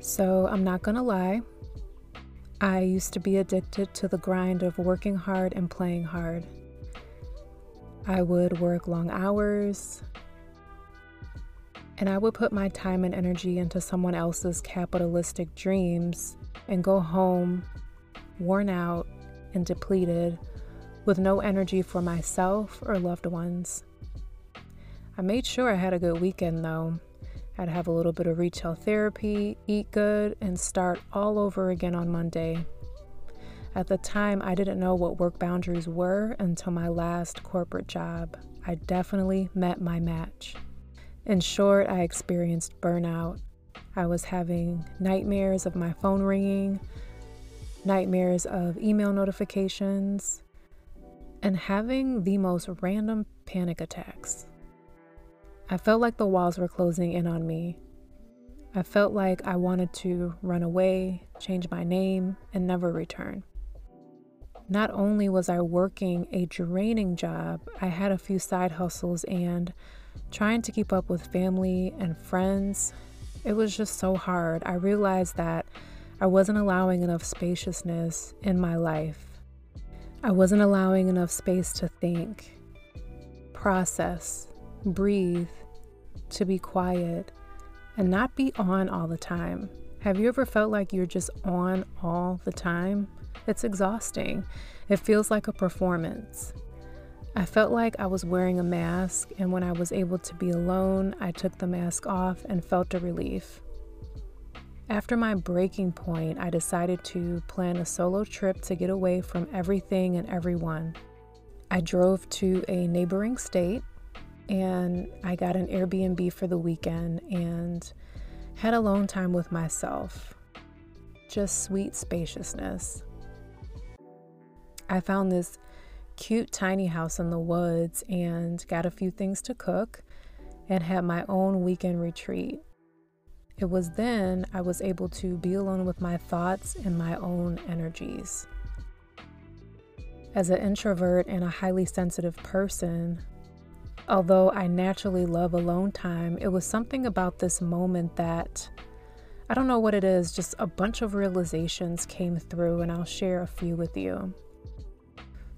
So, I'm not gonna lie. I used to be addicted to the grind of working hard and playing hard. I would work long hours, and I would put my time and energy into someone else's capitalistic dreams and go home worn out and depleted with no energy for myself or loved ones. I made sure I had a good weekend though. I'd have a little bit of retail therapy, eat good, and start all over again on Monday. At the time, I didn't know what work boundaries were until my last corporate job. I definitely met my match. In short, I experienced burnout. I was having nightmares of my phone ringing, nightmares of email notifications, and having the most random panic attacks. I felt like the walls were closing in on me. I felt like I wanted to run away, change my name, and never return. Not only was I working a draining job, I had a few side hustles and trying to keep up with family and friends. It was just so hard. I realized that I wasn't allowing enough spaciousness in my life. I wasn't allowing enough space to think, process, breathe, to be quiet and not be on all the time. Have you ever felt like you're just on all the time? It's exhausting. It feels like a performance. I felt like I was wearing a mask, and when I was able to be alone, I took the mask off and felt a relief. After my breaking point, I decided to plan a solo trip to get away from everything and everyone. I drove to a neighboring state and I got an Airbnb for the weekend and had alone time with myself. Just sweet spaciousness. I found this cute tiny house in the woods and got a few things to cook and had my own weekend retreat. It was then I was able to be alone with my thoughts and my own energies. As an introvert and a highly sensitive person, Although I naturally love alone time, it was something about this moment that I don't know what it is, just a bunch of realizations came through, and I'll share a few with you.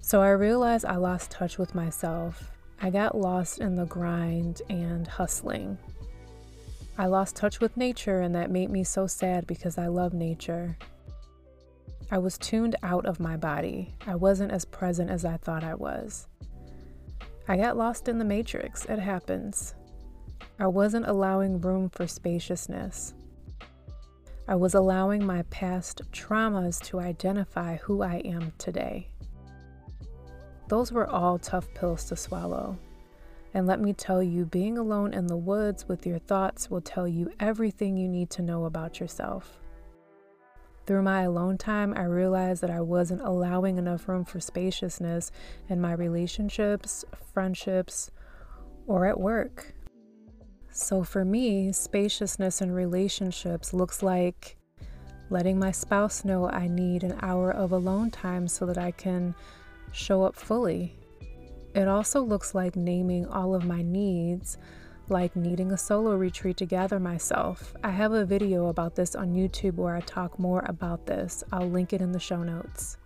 So I realized I lost touch with myself. I got lost in the grind and hustling. I lost touch with nature, and that made me so sad because I love nature. I was tuned out of my body. I wasn't as present as I thought I was. I got lost in the matrix. It happens. I wasn't allowing room for spaciousness. I was allowing my past traumas to identify who I am today. Those were all tough pills to swallow. And let me tell you, being alone in the woods with your thoughts will tell you everything you need to know about yourself. Through my alone time, I realized that I wasn't allowing enough room for spaciousness in my relationships, friendships, or at work. So for me, spaciousness in relationships looks like letting my spouse know I need an hour of alone time so that I can show up fully. It also looks like naming all of my needs like needing a solo retreat to gather myself. I have a video about this on YouTube where I talk more about this. I'll link it in the show notes.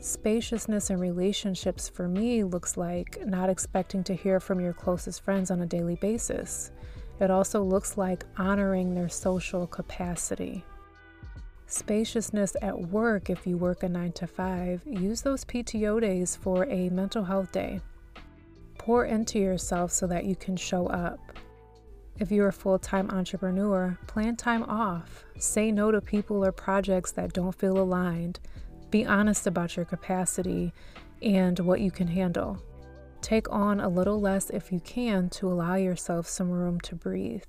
Spaciousness in relationships for me looks like not expecting to hear from your closest friends on a daily basis. It also looks like honoring their social capacity. Spaciousness at work, if you work a 9 to 5, use those PTO days for a mental health day. Pour into yourself so that you can show up. If you're a full time entrepreneur, plan time off. Say no to people or projects that don't feel aligned. Be honest about your capacity and what you can handle. Take on a little less if you can to allow yourself some room to breathe.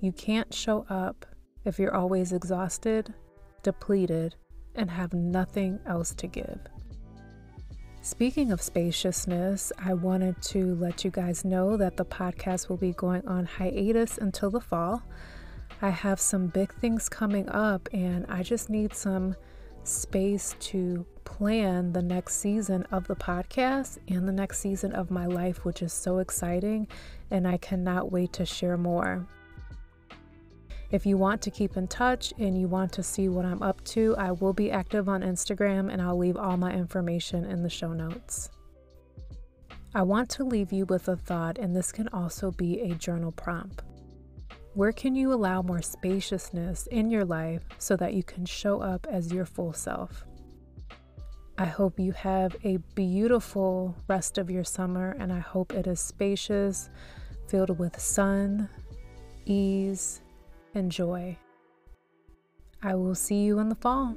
You can't show up if you're always exhausted, depleted, and have nothing else to give. Speaking of spaciousness, I wanted to let you guys know that the podcast will be going on hiatus until the fall. I have some big things coming up, and I just need some space to plan the next season of the podcast and the next season of my life, which is so exciting, and I cannot wait to share more. If you want to keep in touch and you want to see what I'm up to, I will be active on Instagram and I'll leave all my information in the show notes. I want to leave you with a thought, and this can also be a journal prompt. Where can you allow more spaciousness in your life so that you can show up as your full self? I hope you have a beautiful rest of your summer, and I hope it is spacious, filled with sun, ease, and joy. I will see you in the fall.